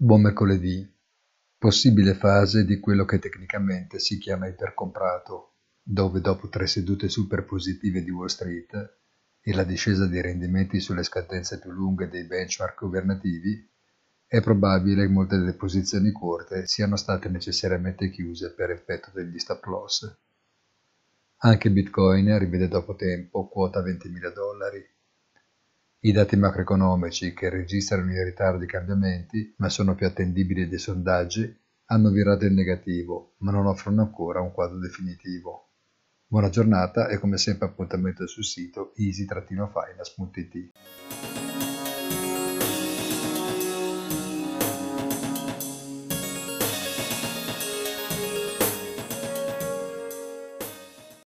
Buon mercoledì. Possibile fase di quello che tecnicamente si chiama ipercomprato, dove dopo tre sedute super positive di Wall Street e la discesa dei rendimenti sulle scadenze più lunghe dei benchmark governativi, è probabile che molte delle posizioni corte siano state necessariamente chiuse per effetto degli stop loss. Anche Bitcoin rivede dopo tempo quota 20.000 dollari i dati macroeconomici, che registrano in ritardo i cambiamenti, ma sono più attendibili dei sondaggi, hanno virato in negativo, ma non offrono ancora un quadro definitivo. Buona giornata e come sempre appuntamento sul sito easy-finance.it.